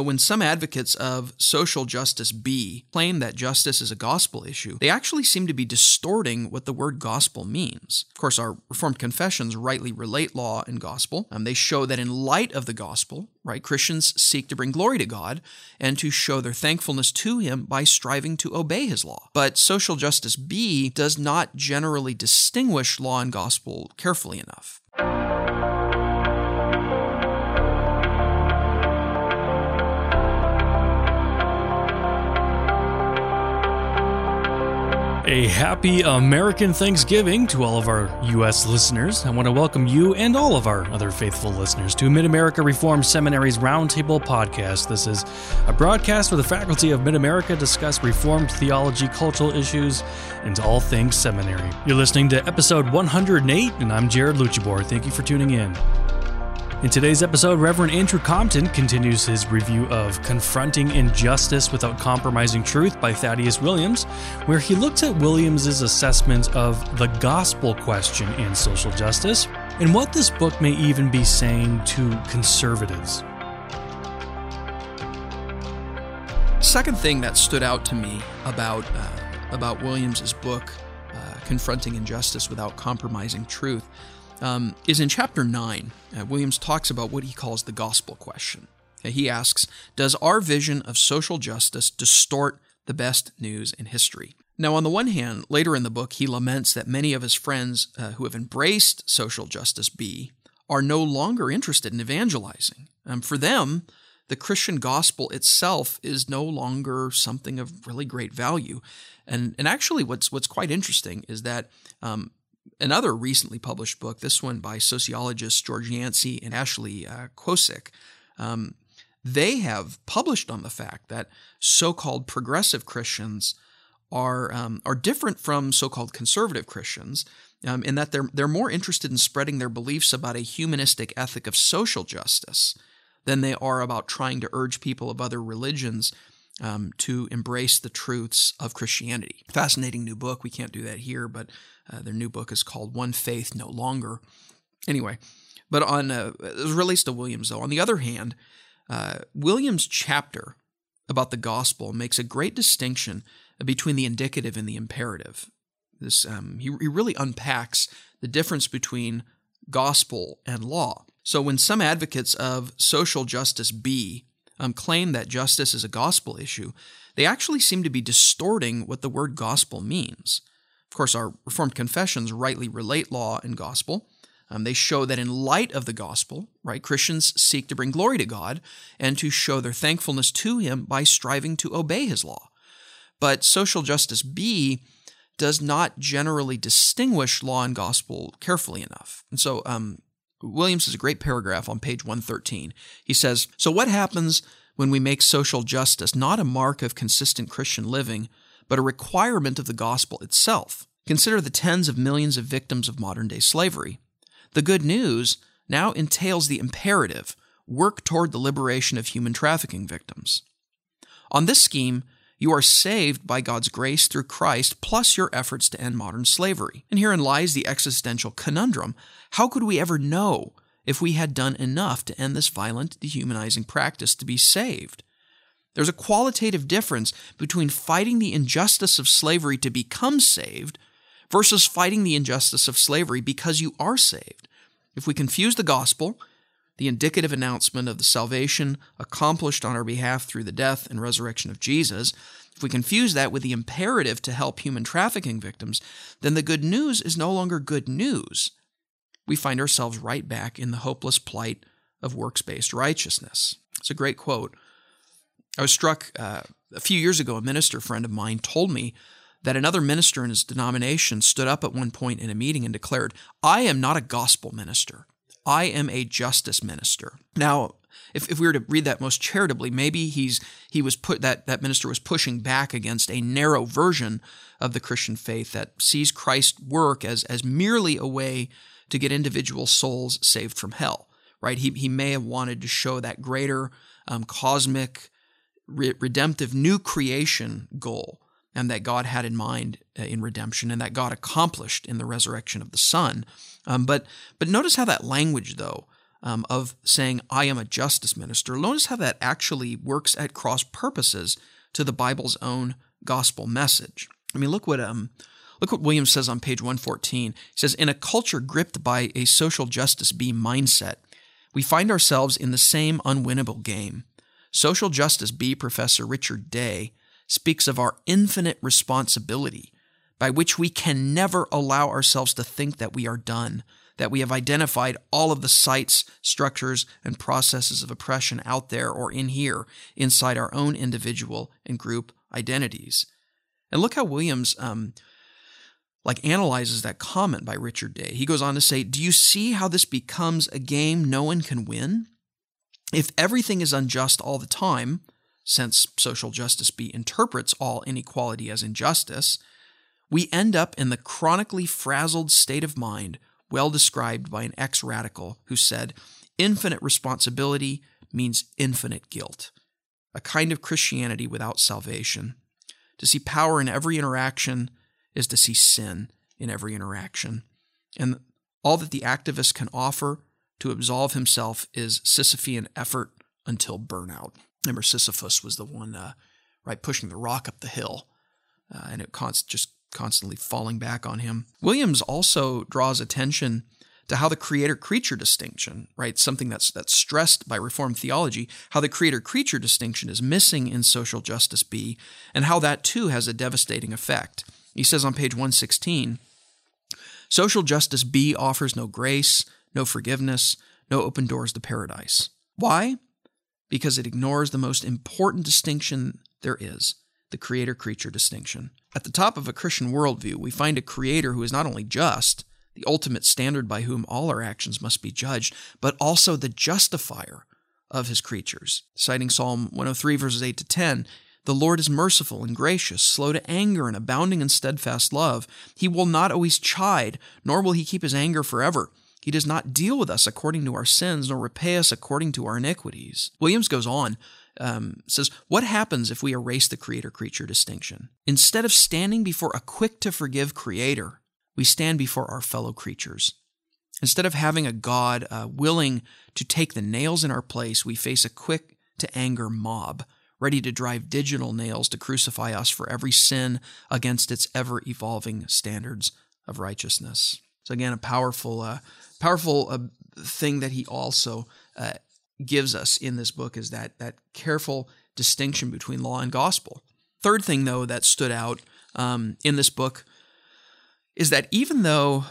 When some advocates of social justice B claim that justice is a gospel issue, they actually seem to be distorting what the word gospel means. Of course, our Reformed confessions rightly relate law and gospel. Um, they show that in light of the gospel, right, Christians seek to bring glory to God and to show their thankfulness to Him by striving to obey His law. But social justice B does not generally distinguish law and gospel carefully enough. A happy American Thanksgiving to all of our U.S. listeners. I want to welcome you and all of our other faithful listeners to Mid America Reformed Seminary's Roundtable podcast. This is a broadcast where the faculty of Mid America discuss Reformed theology, cultural issues, and all things seminary. You're listening to episode 108, and I'm Jared Luchabor. Thank you for tuning in. In today's episode, Reverend Andrew Compton continues his review of Confronting Injustice Without Compromising Truth by Thaddeus Williams, where he looks at Williams's assessment of the gospel question in social justice and what this book may even be saying to conservatives. Second thing that stood out to me about uh, about Williams's book, uh, Confronting Injustice Without Compromising Truth, um, is in chapter 9. Uh, Williams talks about what he calls the gospel question. Uh, he asks Does our vision of social justice distort the best news in history? Now, on the one hand, later in the book, he laments that many of his friends uh, who have embraced social justice B are no longer interested in evangelizing. Um, for them, the Christian gospel itself is no longer something of really great value. And, and actually, what's, what's quite interesting is that um, another recently published book, this one by sociologists George Yancey and Ashley uh, Quosigk, um, they have published on the fact that so-called progressive Christians are um, are different from so-called conservative Christians um, in that they're they're more interested in spreading their beliefs about a humanistic ethic of social justice than they are about trying to urge people of other religions um, to embrace the truths of Christianity. Fascinating new book. We can't do that here, but uh, their new book is called One Faith No Longer. Anyway, but on uh, it was released to Williams though. On the other hand, uh, Williams' chapter about the gospel makes a great distinction between the indicative and the imperative. This um, he, he really unpacks the difference between gospel and law. So when some advocates of social justice B um, claim that justice is a gospel issue, they actually seem to be distorting what the word gospel means. Of course, our Reformed confessions rightly relate law and gospel. Um, they show that in light of the gospel, right, Christians seek to bring glory to God and to show their thankfulness to Him by striving to obey His law. But social justice B does not generally distinguish law and gospel carefully enough. And so um, Williams has a great paragraph on page 113. He says So, what happens when we make social justice not a mark of consistent Christian living, but a requirement of the gospel itself? Consider the tens of millions of victims of modern day slavery. The good news now entails the imperative work toward the liberation of human trafficking victims. On this scheme, you are saved by God's grace through Christ, plus your efforts to end modern slavery. And herein lies the existential conundrum. How could we ever know if we had done enough to end this violent, dehumanizing practice to be saved? There's a qualitative difference between fighting the injustice of slavery to become saved versus fighting the injustice of slavery because you are saved. If we confuse the gospel the indicative announcement of the salvation accomplished on our behalf through the death and resurrection of Jesus, if we confuse that with the imperative to help human trafficking victims, then the good news is no longer good news. We find ourselves right back in the hopeless plight of works based righteousness. It's a great quote. I was struck uh, a few years ago, a minister friend of mine told me that another minister in his denomination stood up at one point in a meeting and declared, I am not a gospel minister. I am a justice minister. Now, if, if we were to read that most charitably, maybe he's he was put that that minister was pushing back against a narrow version of the Christian faith that sees Christ's work as as merely a way to get individual souls saved from hell. Right? He he may have wanted to show that greater um, cosmic re- redemptive new creation goal and that God had in mind uh, in redemption and that God accomplished in the resurrection of the Son. Um, but but notice how that language though um, of saying, I am a justice minister. Notice how that actually works at cross purposes to the Bible's own gospel message. I mean, look what um, look what Williams says on page 114. He says, In a culture gripped by a social justice B mindset, we find ourselves in the same unwinnable game. Social justice B professor Richard Day speaks of our infinite responsibility, by which we can never allow ourselves to think that we are done, that we have identified all of the sites, structures, and processes of oppression out there or in here inside our own individual and group identities. And look how Williams um, like analyzes that comment by Richard Day. He goes on to say, "Do you see how this becomes a game no one can win? If everything is unjust all the time, since social justice B interprets all inequality as injustice, we end up in the chronically frazzled state of mind well described by an ex radical who said, Infinite responsibility means infinite guilt, a kind of Christianity without salvation. To see power in every interaction is to see sin in every interaction. And all that the activist can offer to absolve himself is Sisyphean effort until burnout. Remember, Sisyphus was the one, uh, right, pushing the rock up the hill, uh, and it const- just constantly falling back on him. Williams also draws attention to how the creator creature distinction, right, something that's that's stressed by reformed theology, how the creator creature distinction is missing in social justice B and how that too has a devastating effect. He says on page 116, social justice B offers no grace, no forgiveness, no open doors to paradise. Why? Because it ignores the most important distinction there is the creator creature distinction. At the top of a Christian worldview, we find a creator who is not only just, the ultimate standard by whom all our actions must be judged, but also the justifier of his creatures. Citing Psalm 103, verses 8 to 10, the Lord is merciful and gracious, slow to anger, and abounding in steadfast love. He will not always chide, nor will he keep his anger forever. He does not deal with us according to our sins, nor repay us according to our iniquities. Williams goes on um, says, What happens if we erase the creator creature distinction? Instead of standing before a quick to forgive creator, we stand before our fellow creatures. Instead of having a God uh, willing to take the nails in our place, we face a quick to anger mob, ready to drive digital nails to crucify us for every sin against its ever evolving standards of righteousness. So again, a powerful, uh, powerful uh, thing that he also uh, gives us in this book is that that careful distinction between law and gospel. Third thing, though, that stood out um, in this book is that even though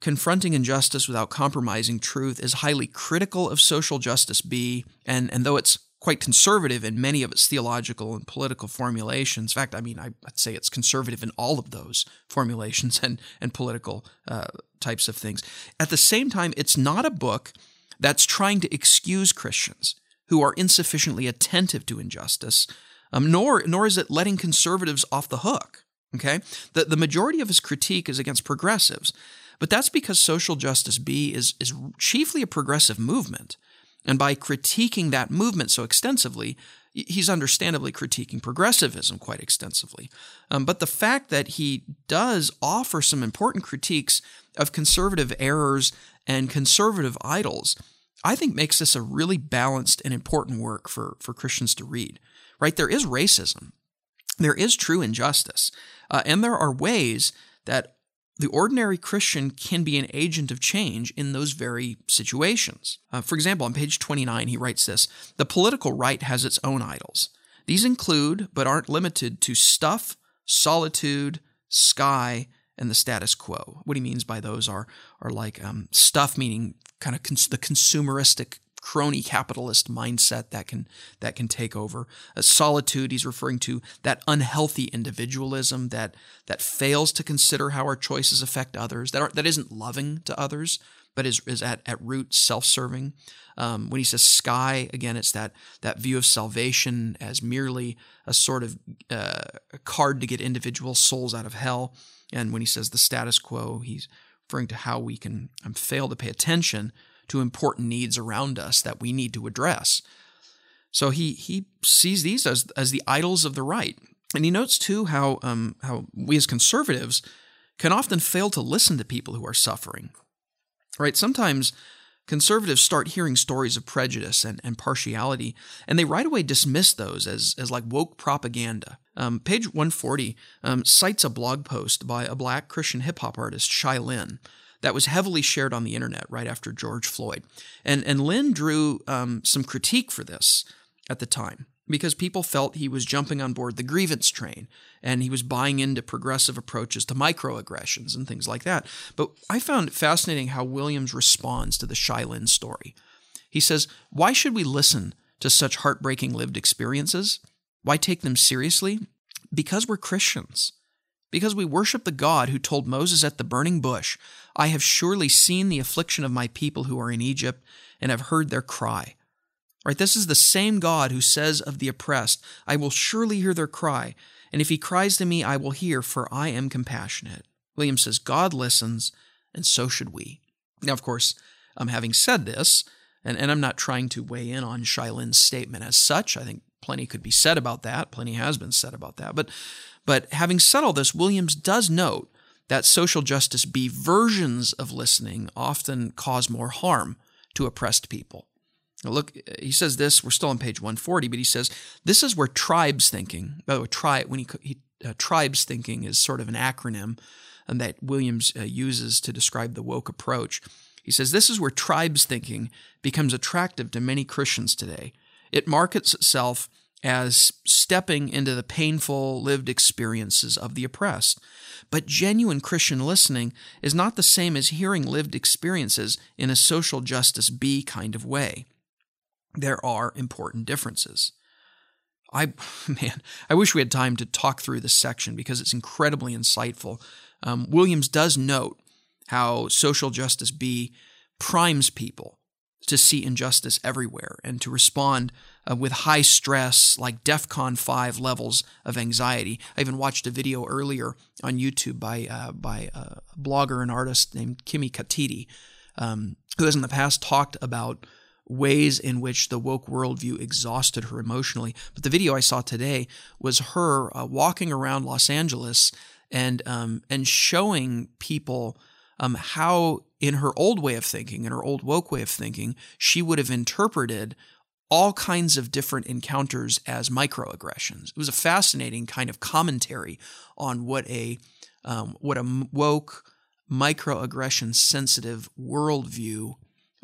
confronting injustice without compromising truth is highly critical of social justice B, and, and though it's quite conservative in many of its theological and political formulations. In fact, I mean, I'd say it's conservative in all of those formulations and, and political uh, types of things. At the same time, it's not a book that's trying to excuse Christians who are insufficiently attentive to injustice, um, nor, nor is it letting conservatives off the hook. Okay? The, the majority of his critique is against progressives, but that's because social justice B is, is chiefly a progressive movement. And by critiquing that movement so extensively, he's understandably critiquing progressivism quite extensively. Um, but the fact that he does offer some important critiques of conservative errors and conservative idols, I think makes this a really balanced and important work for, for Christians to read. Right? There is racism, there is true injustice, uh, and there are ways that the ordinary Christian can be an agent of change in those very situations. Uh, for example, on page 29, he writes this The political right has its own idols. These include, but aren't limited to, stuff, solitude, sky, and the status quo. What he means by those are, are like um, stuff, meaning kind of cons- the consumeristic crony capitalist mindset that can that can take over. Uh, solitude, he's referring to that unhealthy individualism that that fails to consider how our choices affect others, that are, that isn't loving to others, but is is at, at root self-serving. Um, when he says sky, again, it's that that view of salvation as merely a sort of uh, a card to get individual souls out of hell. And when he says the status quo, he's referring to how we can um, fail to pay attention to important needs around us that we need to address. So he he sees these as as the idols of the right, and he notes too how um, how we as conservatives can often fail to listen to people who are suffering. Right? Sometimes conservatives start hearing stories of prejudice and, and partiality, and they right away dismiss those as, as like woke propaganda. Um, page 140 um, cites a blog post by a black Christian hip hop artist, Shai Linne, that was heavily shared on the internet right after George Floyd. And, and Linne drew um, some critique for this at the time because people felt he was jumping on board the grievance train and he was buying into progressive approaches to microaggressions and things like that. But I found it fascinating how Williams responds to the Shai Linne story. He says, Why should we listen to such heartbreaking lived experiences? Why take them seriously? Because we're Christians. Because we worship the God who told Moses at the burning bush, I have surely seen the affliction of my people who are in Egypt and have heard their cry. Right? This is the same God who says of the oppressed, I will surely hear their cry, and if he cries to me, I will hear, for I am compassionate. William says, God listens, and so should we. Now, of course, um, having said this, and, and I'm not trying to weigh in on Shai Linne's statement as such, I think plenty could be said about that, plenty has been said about that, but, but having said all this, Williams does note that social justice B versions of listening often cause more harm to oppressed people. Now look, he says this. We're still on page 140, but he says this is where tribes thinking. By the way, when he, he uh, tribes thinking is sort of an acronym and that Williams uh, uses to describe the woke approach. He says this is where tribes thinking becomes attractive to many Christians today. It markets itself as stepping into the painful lived experiences of the oppressed. But genuine Christian listening is not the same as hearing lived experiences in a social justice B kind of way there are important differences. I, man, I wish we had time to talk through this section because it's incredibly insightful. Um, Williams does note how social justice B primes people to see injustice everywhere and to respond uh, with high stress, like DEFCON 5 levels of anxiety. I even watched a video earlier on YouTube by, uh, by a blogger and artist named Kimi Katiti, um, who has in the past talked about ways in which the woke worldview exhausted her emotionally. But the video I saw today was her uh, walking around Los Angeles and um, and showing people um, how, in her old way of thinking, in her old woke way of thinking, she would have interpreted all kinds of different encounters as microaggressions. It was a fascinating kind of commentary on what a um, what a woke microaggression sensitive worldview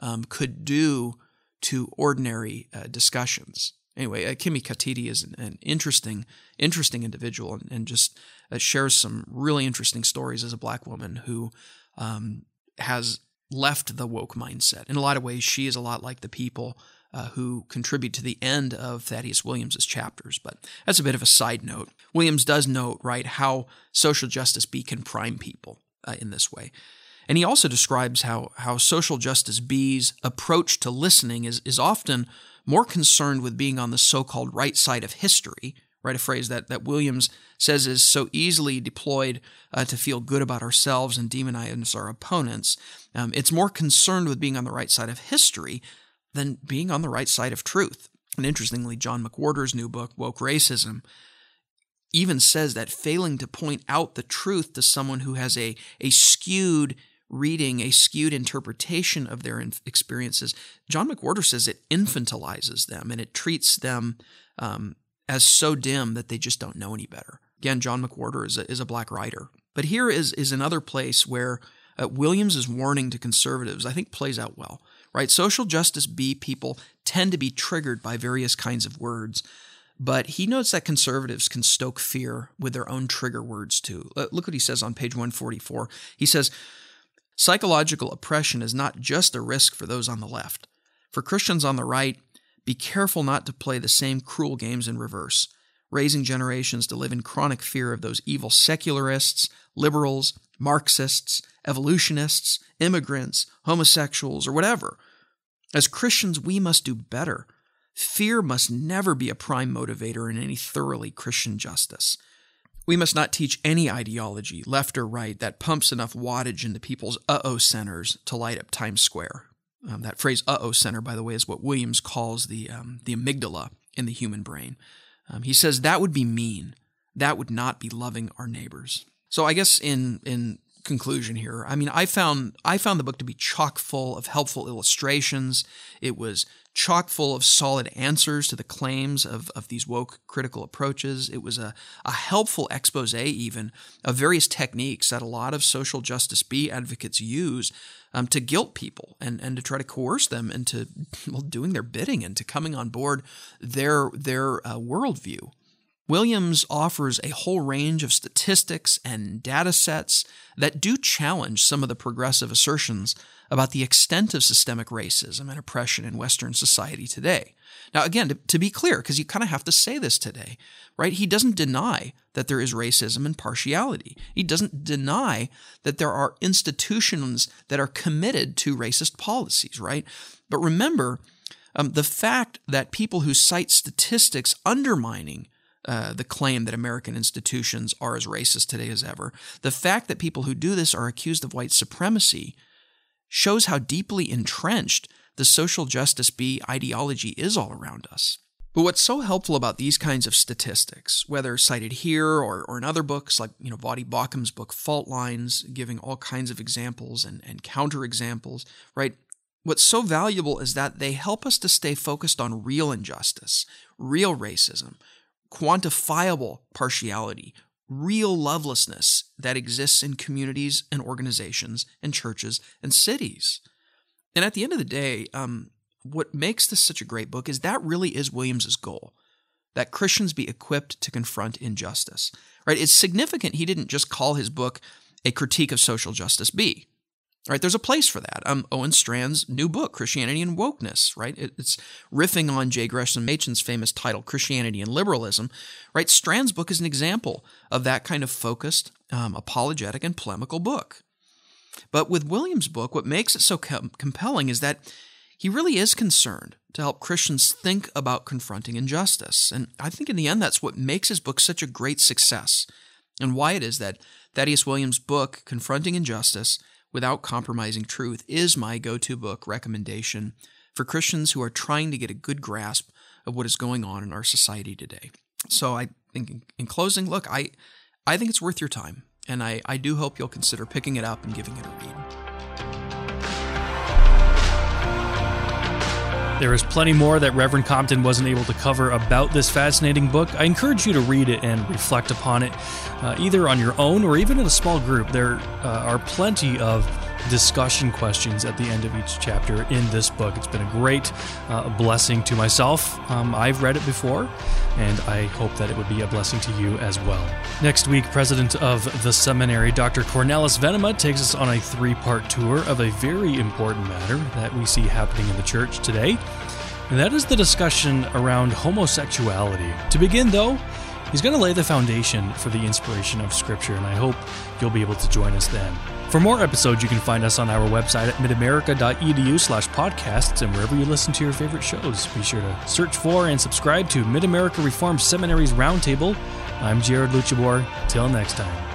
um, could do to ordinary uh, discussions. Anyway, uh, Kimi Katiti is an, an, interesting, interesting individual and, and just uh, shares some really interesting stories as a black woman who um, has left the woke mindset. In a lot of ways, she is a lot like the people uh, who contribute to the end of Thaddeus Williams's chapters. But that's a bit of a side note. Williams does note, right, how social justice B can prime people uh, in this way. And he also describes how, how social justice B's approach to listening is, is often more concerned with being on the so called right side of history, right? A phrase that, that Williams says is so easily deployed uh, to feel good about ourselves and demonize our opponents. Um, it's more concerned with being on the right side of history than being on the right side of truth. And interestingly, John McWhorter's new book, Woke Racism, even says that failing to point out the truth to someone who has a, a skewed reading a skewed interpretation of their experiences, John McWhorter says it infantilizes them and it treats them um, as so dim that they just don't know any better. Again, John McWhorter is a, is a black writer. But here is, is another place where uh, Williams' warning to conservatives, I think, plays out well. Right? Social justice B people tend to be triggered by various kinds of words, but he notes that conservatives can stoke fear with their own trigger words too. Uh, look what he says on page 144. He says, Psychological oppression is not just a risk for those on the left. For Christians on the right, be careful not to play the same cruel games in reverse, raising generations to live in chronic fear of those evil secularists, liberals, Marxists, evolutionists, immigrants, homosexuals, or whatever. As Christians, we must do better. Fear must never be a prime motivator in any thoroughly Christian justice. We must not teach any ideology, left or right, that pumps enough wattage into people's uh oh centers to light up Times Square. Um, that phrase uh oh center, by the way, is what Williams calls the, um, the amygdala in the human brain. Um, he says that would be mean. That would not be loving our neighbors. So I guess in, in conclusion here. I mean, I found I found the book to be chock full of helpful illustrations. It was chock full of solid answers to the claims of, of these woke critical approaches. It was a, a helpful expose, even, of various techniques that a lot of social justice B advocates use um, to guilt people and, and to try to coerce them into well, doing their bidding and to coming on board their, their uh, worldview. Williams offers a whole range of statistics and data sets that do challenge some of the progressive assertions about the extent of systemic racism and oppression in Western society today. Now, again, to, to be clear, because you kind of have to say this today, right? He doesn't deny that there is racism and partiality. He doesn't deny that there are institutions that are committed to racist policies, right? But remember, um, the fact that people who cite statistics undermining uh, the claim that American institutions are as racist today as ever. The fact that people who do this are accused of white supremacy shows how deeply entrenched the social justice B ideology is all around us. But what's so helpful about these kinds of statistics, whether cited here or, or in other books like you know Voddie Baucham's book Fault Lines, giving all kinds of examples and, and counterexamples, right? What's so valuable is that they help us to stay focused on real injustice, real racism, quantifiable partiality, real lovelessness that exists in communities and organizations and churches and cities. And at the end of the day, um, what makes this such a great book is that really is Williams's goal that Christians be equipped to confront injustice. Right? It's significant he didn't just call his book a critique of social justice B. Right, there's a place for that. Um, Owen Strachan's new book, Christianity and Wokeness, right? It, it's riffing on J. Gresham Machen's famous title, Christianity and Liberalism, right? Strachan's book is an example of that kind of focused, um, apologetic, and polemical book. But with Williams' book, what makes it so com- compelling is that he really is concerned to help Christians think about confronting injustice. And I think in the end, that's what makes his book such a great success, and why it is that Thaddeus Williams' book, Confronting Injustice, without compromising truth is my go to book recommendation for Christians who are trying to get a good grasp of what is going on in our society today. So I think in closing, look, I I think it's worth your time, and I, I do hope you'll consider picking it up and giving it a read. There is plenty more that Reverend Compton wasn't able to cover about this fascinating book. I encourage you to read it and reflect upon it, uh, either on your own or even in a small group. There uh, are plenty of discussion questions at the end of each chapter in this book. It's been a great uh, blessing to myself. Um, I've read it before, and I hope that it would be a blessing to you as well. Next week, President of the seminary, Dr. Cornelis Venema, takes us on a three part tour of a very important matter that we see happening in the church today. And that is the discussion around homosexuality. To begin, though, he's going to lay the foundation for the inspiration of Scripture, and I hope you'll be able to join us then. For more episodes, you can find us on our website at midamerica.edu slash podcasts and wherever you listen to your favorite shows. Be sure to search for and subscribe to Mid America Reformed Seminary's Roundtable. I'm Jared Luchabor. Till next time.